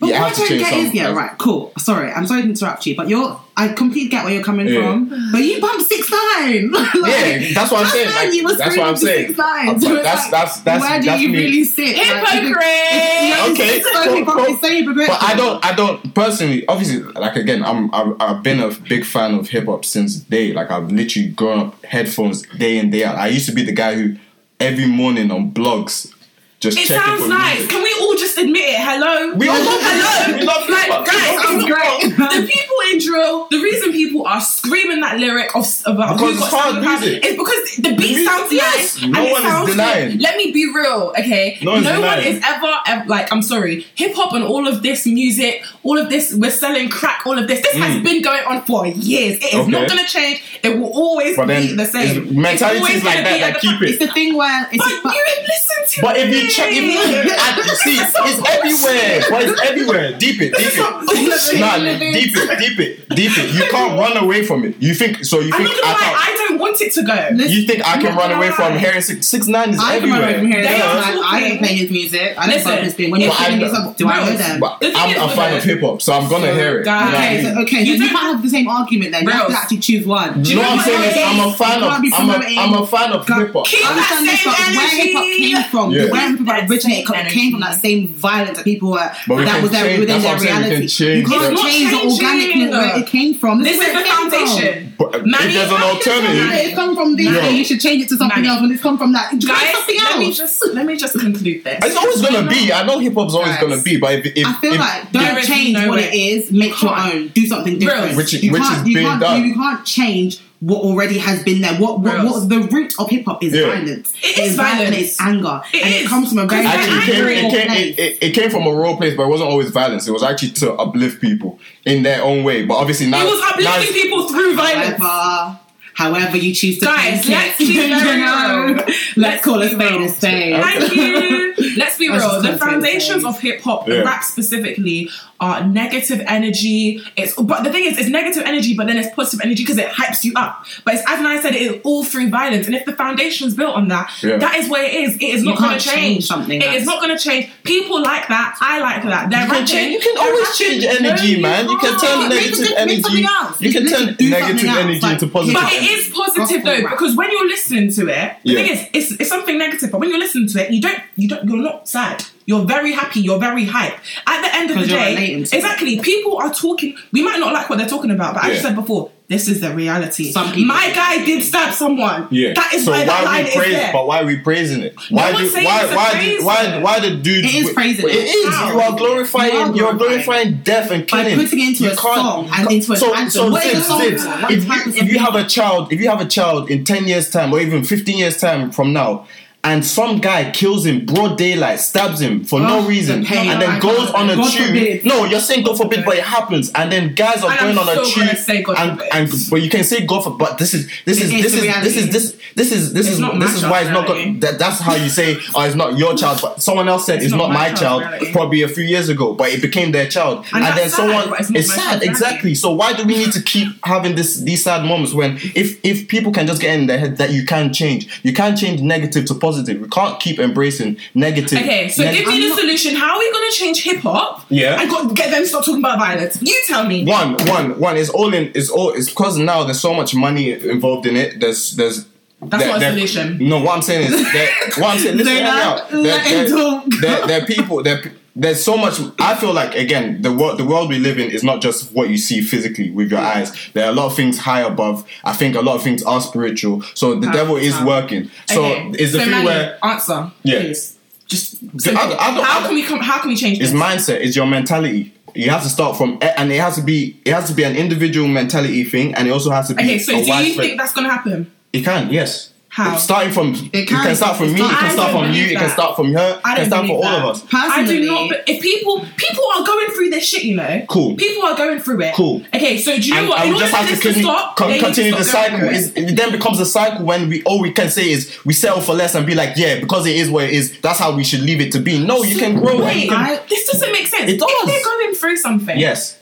But you what have I to don't change get some. is, yeah, right, cool. Sorry, I'm sorry to interrupt you, but you're, I completely get where you're coming Yeah. from. But you bumped six nine. [LAUGHS] like, Yeah, that's what I'm saying. Like, you were that's what I'm saying. Six nine. But [LAUGHS] So that's- that's- that's- where do you me. really sit? Hypocrite! Like, [LAUGHS] Okay, it's so cool, cool. it's. But I don't, I don't personally. Obviously, like again, I'm, I've, I've been a big fan of hip hop since day. Like I've literally grown up headphones day in day out. I used to be the guy who every morning on blogs just It checking sounds for nice. music. Can we all just admit it? Hello? We all love Hello? We love like, guys, We love great. [LAUGHS] The people in drill, the reason people are screaming that lyric of about Because who got hard something hard music. is because the beat music- sounds yes. nice. No and it one is denying. Good. Let me be real, okay? No one's one denying. is ever, ever like I'm sorry, hip hop and all of this music, all of this, we're selling crack, all of this. This has been going on for years. It is Mm. Okay. not going to change. It will always But then be the same. it's- mentalities always like that be that at keep it. It's the thing where it's But you listen to But if you check, if you add, see, [LAUGHS] it's everywhere. But [LAUGHS] it's everywhere. Deep it, deep not it. [LAUGHS] bullshit. Nah, deep it, deep it, deep it. You can't run away from it. You think so? You I'm think not gonna I lie. I don't want it to go. Listen, You think I can run away from lie. hearing six six nine is I can run away from here. They I, are I don't play his music. I don't Listen, fuck his thing. When you're if- singing I- this do I know Rose, them? But The I'm is a with fan of hip hop, so I'm gonna So, hear it. guys- You know what I Okay, mean? so, okay, You so you don't- can't have the same argument then. You have to actually choose one. You know what I'm saying it is I'm a fan of can't I'm a promoting- I'm a fan of hip hop. Keep I understand that this, but where hip hop came from, Yeah. where hip hop That originated, it came from that same violence that people were But that was their, change- within their what I'm saying, we can reality. you can't the- change the Not organic changing. where it came from. This is where the it came from. foundation. But if Manny, there's an alternative, you It's come from this, Yo. and you should change it to something Manny. else. When it's come from that, try Guys, something let me just let me just conclude this. it's always gonna be. I know hip hop's always Guys. gonna be, but if, if I feel if, like don't change what it is. Make your own. Do something different. Which- which is being done. You can't change what already has been there. What what, Girls. what the root of hip hop is Yeah. violence. It is violence. It's anger, It and is. it comes from a very Because Actually, it came, angry. it, came, it, it, it came from a raw place, but it wasn't always violence. It was actually to uplift people in their own way. But obviously now, it was now uplifting it's- people through violence. However, however you choose to Guys, paint let's it, be [LAUGHS] you know, real. let's Let's call a be spade a spade. Thank you. [LAUGHS] Let's be real. The gonna say the foundations of hip hop, Yeah. rap specifically, are negative energy. It's but the thing is, it's negative energy, but then it's positive energy because it hypes you up. But it's as I said, it is all through violence. And if the foundation is built on that, Yeah. that is where it is. It is You not going to change change. something It that's- is not going to change. People like that. I like that. They're You can, change, you can always rapping. change energy, No, man. You can can't. turn negative energy. something else. You can turn negative energy into positive. But is positive though, rap. because when you're listening to it, the Yeah. thing is, it's, it's something negative. But when you're listening to it, you don't, you don't, you're not sad. You're very happy. You're very hype. At the end of the day, relating it. exactly. People are talking. We might not like what they're talking about, but as Yeah. you said before, this is the reality. Some people- My guy did stab someone. Yeah. that is so why that why line we is praise? there. But why are we praising it? Why one's do? saying Why? it's a Why? praise Do, why? Why the dude? It is praising It it. is. How? You are glorifying. You are You are glorifying. glorifying death and By killing. putting it into You a song and into an so, anthem. So, What is Zibs, a song Zibs. What if, you, if you have a child, if you have a child in ten years' time or even fifteen years' time from now. And some guy kills him broad daylight, stabs him for no Oh, reason, the and then I goes on a God tune. forbid. No, you're saying God forbid, but it happens, and then guys are And going I'm on a gonna say God and, and but you can say God forbid, but this is this is is this is this is this this is this It's is this is why it's not good. That, that's how you say, oh, it's not your child, but someone else said it's, It's not, not my my child. reality. Probably a few years ago, but it became their child, And and, then sad, someone it's it's sad exactly. So why do we need to keep having this these sad moments when if if people can just get in their head that you can change, you can change negative to positive. We can't keep embracing negative. Okay, so neg- give me the not- solution. How are we going to change hip hop? Yeah. and got, get them to stop talking about violence. You tell me. one one one is all in is all it's because now there's so much money involved in it there's there's That's there- not a solution. no what i'm saying is that what i'm saying [LAUGHS] listen hear me Zainab, out there, let him there, talk. there, there are people there there's so much i feel like again the world the world we live in is not just what you see physically with your eyes there are a lot of things high above i think a lot of things are spiritual so the How- devil is how? working so Okay, it's the so thing where answer, Yeah. please. Just I don't- I how I can we come? How can we change it's mindset it's your mentality you have to start from and it has to be it has to be an individual mentality thing and it also has to be Okay, so do you think that's going to happen? It can, yes. How? Starting from It it can. can start from me, it can start from you, believe it can start from her, I it can start for all that. of us. I Personally, do not. But if people people are going through this shit, you know, Cool. People are going through it. Cool. Okay, so do you know And, what? and In we just order have for to this continue, stop, con- they need to continue the cycle. through it then becomes a cycle when we all we can say is we settle for less and be like, yeah, because it is what it is. That's how we should leave it to be. No, you can grow. Wait, can- I- this doesn't make sense. It If does. they're going through something, yes,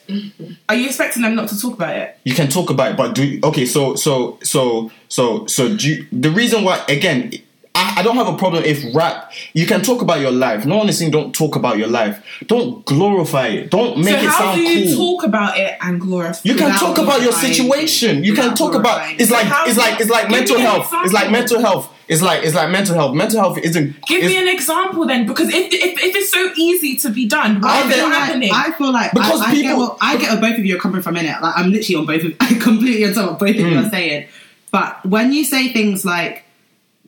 are you expecting them not to talk about it? you can talk about it, but do okay. So so so so so do you, the reason why again. I, I don't have a problem if rap. You can talk about your life. No one is saying don't talk about your life. Don't glorify it. Don't make it. so it how do you cool. talk about it and glorify? You can talk about your situation. You can talk about glorifying. it's like it's like it's like mental health. It's like mental health. It's like it's like mental health. Mental health isn't. Give me an example then, because if, if, if it's so easy to be done, why I is it feel like happening? I feel like Because I, I get people- what I get what both of you are coming from in it. Like I'm literally on both of [LAUGHS] completely on top of both of you Mm. are saying. But when you say things like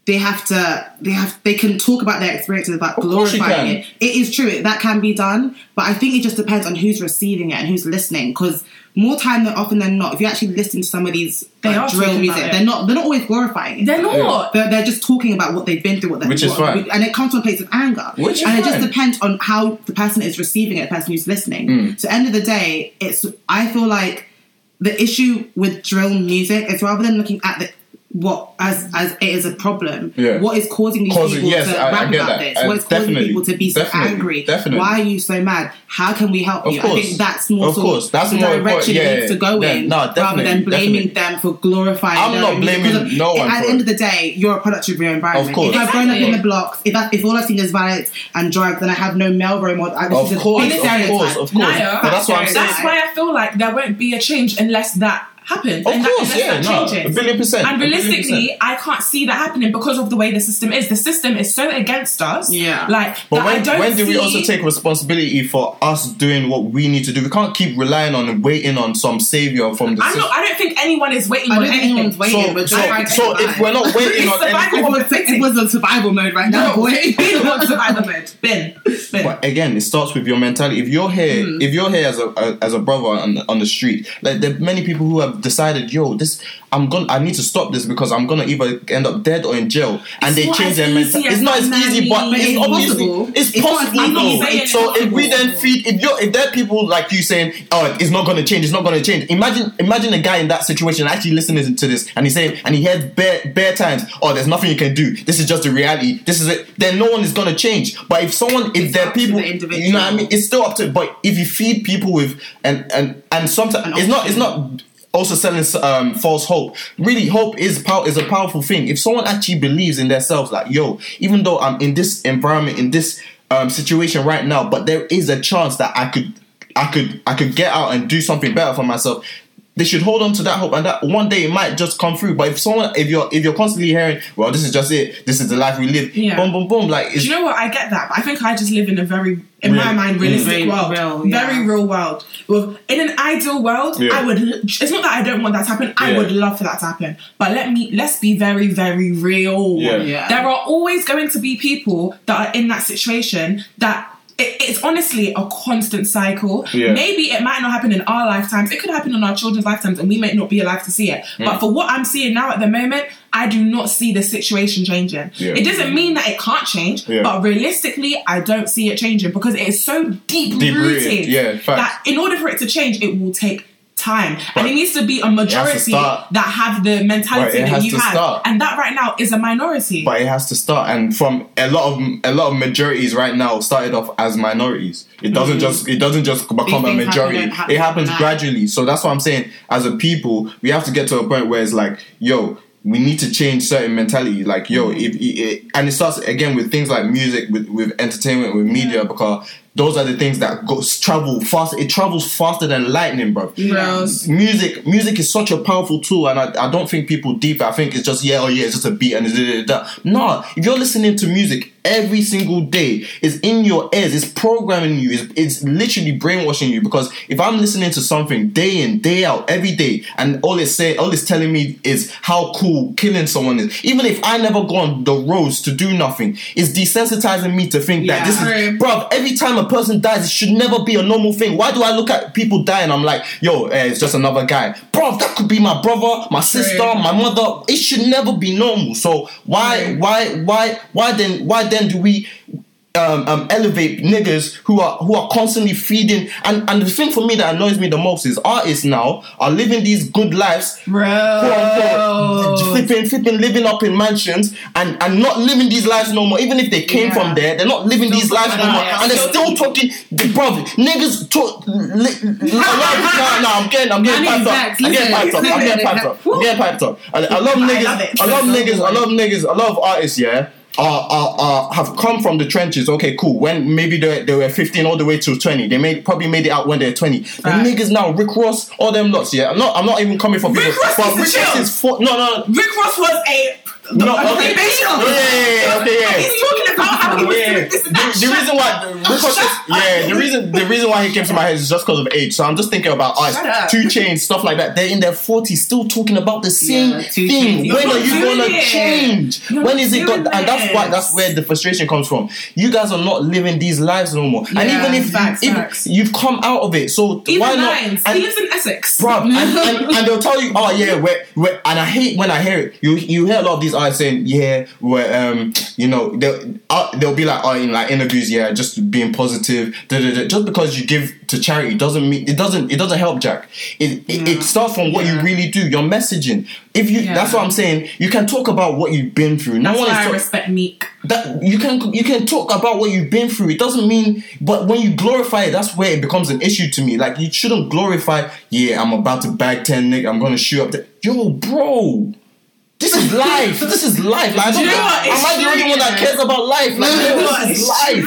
they have to they have they can talk about their experiences about course glorifying it. It is true that can be done, but I think it just depends on who's receiving it and who's listening. Because more time than often than not, if you actually listen to some of these They like, are drill music, they're not they're not always glorifying it. They're not. They're, they're just talking about what they've been through, what they Which is what, fine. and it comes from a place of anger. Which is and it just depends on how the person is receiving it, the person who's listening. Mm. So, end of the day, it's I feel like the issue with drill music is rather than looking at the what as as it is a problem. Yeah. What is causing these Causing- people yes, to I- I rap get about that. this? What is causing people to be so Definitely. angry? Definitely. Why are you so mad? How can we help Of you? I course. think that's more Of sort course. That's the more direction important. Yeah, needs to go Yeah, in, no, rather than blaming definitely. them for glorifying. I'm not blaming Because no if- one At the end of the day, you're a product of your environment. Of course. If I've grown up in the blocks, if I, if all I've seen is violence and drugs, then I have no male role model. I- this Of is a course, of course, of course. That's what I'm saying. That's why I feel like there won't be a change unless that happens. Of and that, course, unless yeah, that no, changes. a billion percent. And realistically, percent. I can't see that happening because of the way the system is. The system is so against us. Yeah. Like, But that I when, don't when do we also take responsibility for us doing what we need to do? We can't keep relying on and waiting on some savior from the I'm system. not. I don't think anyone is waiting I on don't think anything. anyone's waiting. so, we're so, so if we're not waiting on survival anything, it was, it on survival mode right now, No, boy. bin on [LAUGHS] survival mode. Bin. Bin. But again, it starts with your mentality. If you're here, Hmm. if you're here as a, a as a brother on the, on the street, like there are many people who have decided, yo, this I'm gonna I need to stop this because I'm gonna either end up dead or in jail, and It's they change their mentality. It's not as easy, but it's, obviously possible. it's, It's possible easy. So if we then feed, if you're if there are people like you saying, oh, it's not gonna change, it's not gonna change. Imagine imagine a guy in that situation actually listening to this and he's saying and he hears bare bare times, oh, there's nothing you can do. This is just the reality. This is it. Then no one is gonna change. But if someone, if there are people, the you know what I mean, it's still up to. But if you feed people with and and and sometimes An it's not it's not also selling um, false hope. Really, hope is power is a powerful thing. If someone actually believes in themselves, like yo, even though I'm in this environment, in this um, situation right now, but there is a chance that I could, I could, I could get out and do something better for myself. They should hold on to that hope, and that one day it might just come through. But if someone, if you're, if you're constantly hearing, well, this is just it, this is the life we live, Yeah. boom, boom, boom, like it's Do you know what? I get that, but I think I just live in a very, in my mind, mm. realistic Very world, real, yeah. very real world. Well, in an ideal world, Yeah. I would. It's not that I don't want that to happen. I would love for that to happen. But let me let's be very, very real. Yeah. Yeah. There are always going to be people that are in that situation that. It- It's honestly a constant cycle. Yeah. Maybe it might not happen in our lifetimes. It could happen in our children's lifetimes, and we may not be alive to see it. Mm. But for what I'm seeing now at the moment, I do not see the situation changing. Yeah. It doesn't mean that it can't change, Yeah. but realistically, I don't see it changing because it is so deep, rooted, yeah, that in order for it to change, it will take time, But and it needs to be a majority that have the mentality that you have, start. and that right now is a minority. but it has to start. And from a lot of a lot of majorities right now started off as minorities. It doesn't mm-hmm. just it doesn't just become a majority. happen, it happens overnight. gradually. So that's what i'm saying. As a people we have to get to a point where it's like yo we need to change certain mentality. Like yo mm-hmm. if, it, and it starts again with things like music with, with entertainment with media because those are the things that go travel fast it travels faster than lightning bro Bros. music music is such a powerful tool and I, I don't think people deep I think it's just yeah oh yeah it's just a beat and da, da, da, no if you're listening to music every single day it's in your ears it's programming you it's, it's literally brainwashing you because if I'm listening to something day in day out every day and all it's saying all it's telling me is how cool killing someone is even if I never go on the roads to do nothing it's desensitizing me to think that Yeah. this is. Bruv, every time a person dies, it should never be a normal thing. Why do I look at people dying? I'm like, yo, eh, it's just another guy. Bro, that could be my brother, my sister, True. my mother. It should never be normal. So why, True. why, why, why then, why then do we? Um, um, elevate niggas who are who are constantly feeding and and the thing for me that annoys me the most is artists now are living these good lives quote unquote, Bro. flipping, flipping, living up in mansions and, and not living these lives no more. Even if they came Yeah. from there, they're not living these lives no more. And they're Still still talking, bro, niggas talk. Li, li, no, no, I'm getting, I'm getting piped up. I'm getting piped up. I'm getting piped up. I'm getting piped up. I, I love I niggas. I love niggas. I good. love niggas. A lot of artists, yeah. Are, are, are have come from the trenches. Okay, cool. When maybe they, they were 15 all the way to 20, they made probably made it out when they're 20. The Right. niggas now, Rick Ross, all them lots. Yeah, I'm not. I'm not even coming for people. Ross but is Rick Ross is for, no, no. Rick Ross was a No, okay. Yeah, yeah, yeah, okay, yeah. He's talking about how he was Yeah, doing this and the, that. the reason why, because yeah, the reason the reason why he came to my head is just because of age. So I'm just thinking about us, 2 Chainz, stuff like that. They're in their 40s, still talking about the same Yeah, thing. Chainz. When are you gonna it. change? You're when is it? And that's why that's where the frustration comes from. You guys are not living these lives no more. and even if, facts, if facts. you've come out of it, so Even why not? And- he lives in Essex. Bruv, and, and, [LAUGHS] and they'll tell you, oh yeah, we're, we're, and I hate when I hear it. You you hear a lot of these artists saying, yeah, we're, um, you know, they'll, uh, they'll be like, oh, in like interviews, yeah, just being positive. Da, da, da. Just because you give to charity doesn't mean it doesn't it doesn't help, Jack. It it, it starts from what you really do, your messaging. If you, Yeah. that's what I'm saying. You can talk about what you've been through. No That's one why is I respect Meek. that you can you can talk about what you've been through. It doesn't mean, but when you glorify it, that's where it becomes an issue to me. Like you shouldn't glorify. Yeah, I'm about to bag ten nigga. I'm gonna shoot up. The, yo, bro. This is life. this is life. Like, don't you know know. what? It's Am I the only one that cares about life? Like, You know this is life.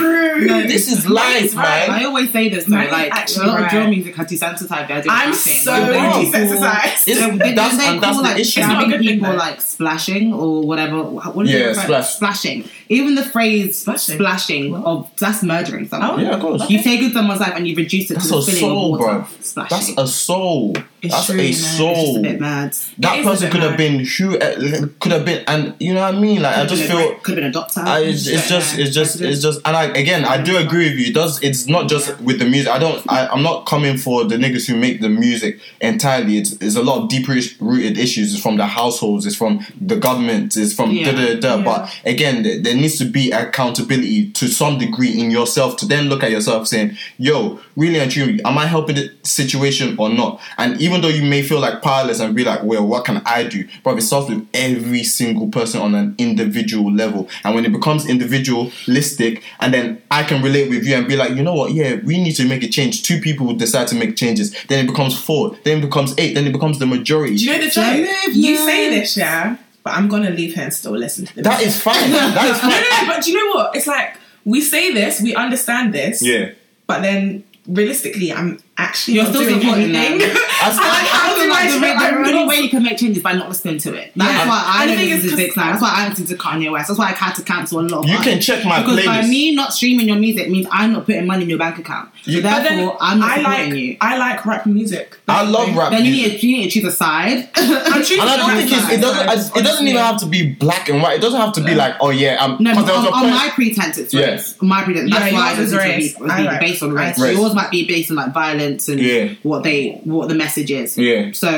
No, This is life, it's right. I man. always say this though, Mine like actually a lot of right. drill music has desensitized. They're I'm nothing. so They desensitized. It's- They, they, that's- they and that's call the like issue. It's not a shagging good thing, people like splashing or whatever. What is Yeah, it? splash. Splashing. Even the phrase Splashing? splashing, of that's murdering someone. Oh. Yeah, of course. You've taken someone's life and you've reduced it That's to a the spilling soul, bro. That's a soul. It's That's true, a man. It's just a soul. bit mad. That It is a person could have been who uh, could have been, and you know what I mean. Like I just feel could have been a doctor. I, it's, it's just it's just it's just and I again I do agree with you. It does it's not just with the music. I don't I, I'm not coming for the niggas who make the music entirely. It's, it's a lot of deeper rooted issues. It's from the households. It's from the government. It's from Yeah. da da da. Yeah. But again, there, there needs to be accountability to some degree in yourself to then look at yourself saying, "Yo, really and truly, am I helping the situation or not?" And even though you may feel like powerless and be like, "Well, what can I do?" But it starts with every single person on an individual level. And when it becomes individualistic, and then I can relate with you and be like, "You know what? Yeah, we need to make a change." Two people decide to make changes. Then it becomes four. Then it becomes eight. Then it becomes the majority. Do you know the joke? live You say this, yeah, but I'm gonna leave here and still listen to the that music. is fine. [LAUGHS] That is No, fine. no, no, but do you know what? It's like we say this, we understand this, Yeah. but then realistically, I'm actually You're not still doing supporting anything. them. I'm like, how do I like the, show- the, I'm only way you can make changes by not listening to it. That's Yeah. why I And the don't thing listen to Big 'cause- Time. That's why I listen to Kanye West. That's why I had to cancel a lot of You can check my because by me not streaming your music means I'm not putting money in your bank account. So You- But then therefore, I'm not I supporting like you. I like rap music. I love rap Then you music. need, to, you need to choose a side. [LAUGHS] I'm And I don't think it's, it doesn't. so It doesn't even have to be black and white. It doesn't have to be like, oh yeah, um, No, because there was on, a on my pretense, it's yes. My pretense. That's why yours I is listen to race. was I based on race. Race. Yours might be based on like violence and what they what the message is. Yeah. So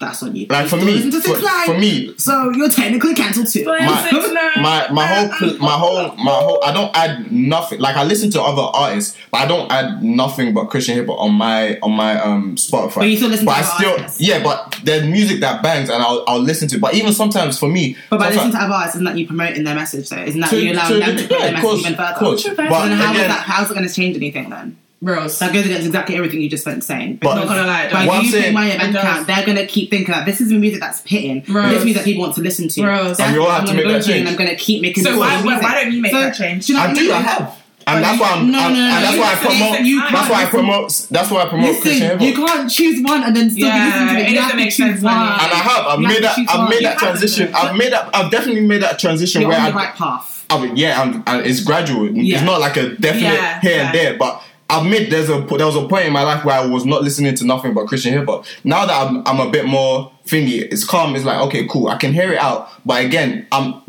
that's on you. Like for Don't me, to for, Nine. for me, So you're technically cancelled too. But- my, Six my my whole my whole my whole I don't add nothing. Like I listen to other artists, but I don't add nothing but Christian hip hop on my on my um Spotify. But you still listen But to I other still artists. yeah, but there's music that bangs and I'll I'll listen to. But even sometimes for me, But by listening to other artists, isn't that you promoting their message? So isn't that To- you allowing to- them to put yeah, their of course, message even further? of course. So But then how is again- that? How's it going to change anything then? Bros. That goes against exactly everything you just been saying. But- not gonna lie, By What I'm you putting saying- money in bank account, they're gonna keep thinking that this is the music that's hitting. Rose. This music that people want to listen to. Rose. And we all have I'm to gonna make that through and change. I'm gonna keep making. So why- why- why don't you make So, that change? Do you know I what do. I mean? have. And that's why I'm, No, I'm- no, no, and that's you why I promote. you That's can't why I promote. That's why I promote Christian Listen, hip you can't choose one and then still Yeah, be listening to it. it You doesn't have to make choose sense, one. And I have. I've You made that. I've made that transition. I've made that. I've definitely made that transition You're where on I, the right path. I mean, yeah, I'm, and it's gradual. Yeah. It's not like a definite Yeah, here yeah. and there. But I admit there's a there was a point in my life where I was not listening to nothing but Christian hip hop. Now that I'm, I'm a bit more thingy, it's calm. It's like okay, cool. I can hear it out. But again, I'm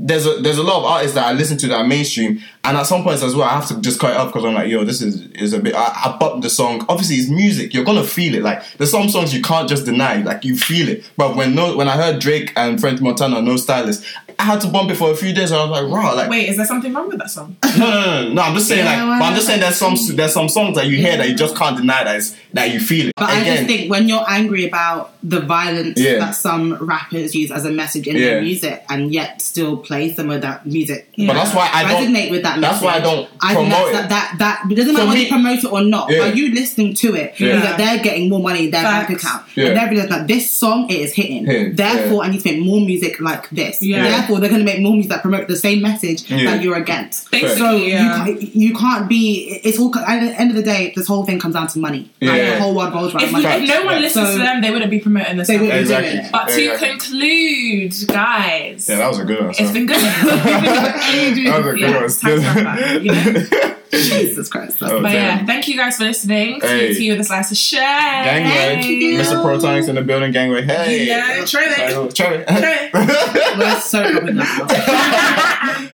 there's a there's a lot of artists that I listen to that are mainstream, and at some points as well, I have to just cut it off because I'm like, yo, this is is a bit. I, I bump the song. Obviously, it's music. You're gonna feel it. Like there's some songs you can't just deny. Like you feel it. But when no when I heard Drake and French Montana, no stylist, I had to bump it for a few days. And I was like, wow, like Wait, is there something wrong with that song? [LAUGHS] no, no, no, no. I'm just saying, Yeah, like, but I'm just saying, well, there's some there's some songs that you hear that you just can't deny that is that you feel it. But I just think when you're angry about the violence Yeah. that some rappers use as a message in Yeah. their music, and yet still play some of that music, but that's why I don't. resonate with that. That's message. why I don't I think promote that's, it. that, that that it doesn't matter For whether me- you promote it or not. Yeah. Are you listening to it? Yeah. Means that they're getting more money in their bank Facts. account, Yeah. and they're realizing that this song it is hitting. Hitting, Therefore, I need to make more music like this. Yeah. Therefore, therefore they're going to make more music that promote the same message Yeah. that you're against. Basically, So yeah. you, can't, you can't be. It's all. At the end of the day, this whole thing comes down to money. Like, Yeah. the whole world revolves around If, money. if no one listens So- to them, they wouldn't be promoting this. They album. wouldn't. Exactly. it. But to Exactly. conclude, guys, Yeah, that was a good one. it's [LAUGHS] been good. that was a good Yeah, one. it's time to wrap up, you know? [LAUGHS] Jesus Christ. That's Oh, But yeah, thank you guys for listening Hey. to you, with a Slice of Shit. Gangway. you. Mr. Protonix in the building, gangway. Hey. Yeah, try it. Try it. Try it. We're so fucking loud. [LAUGHS]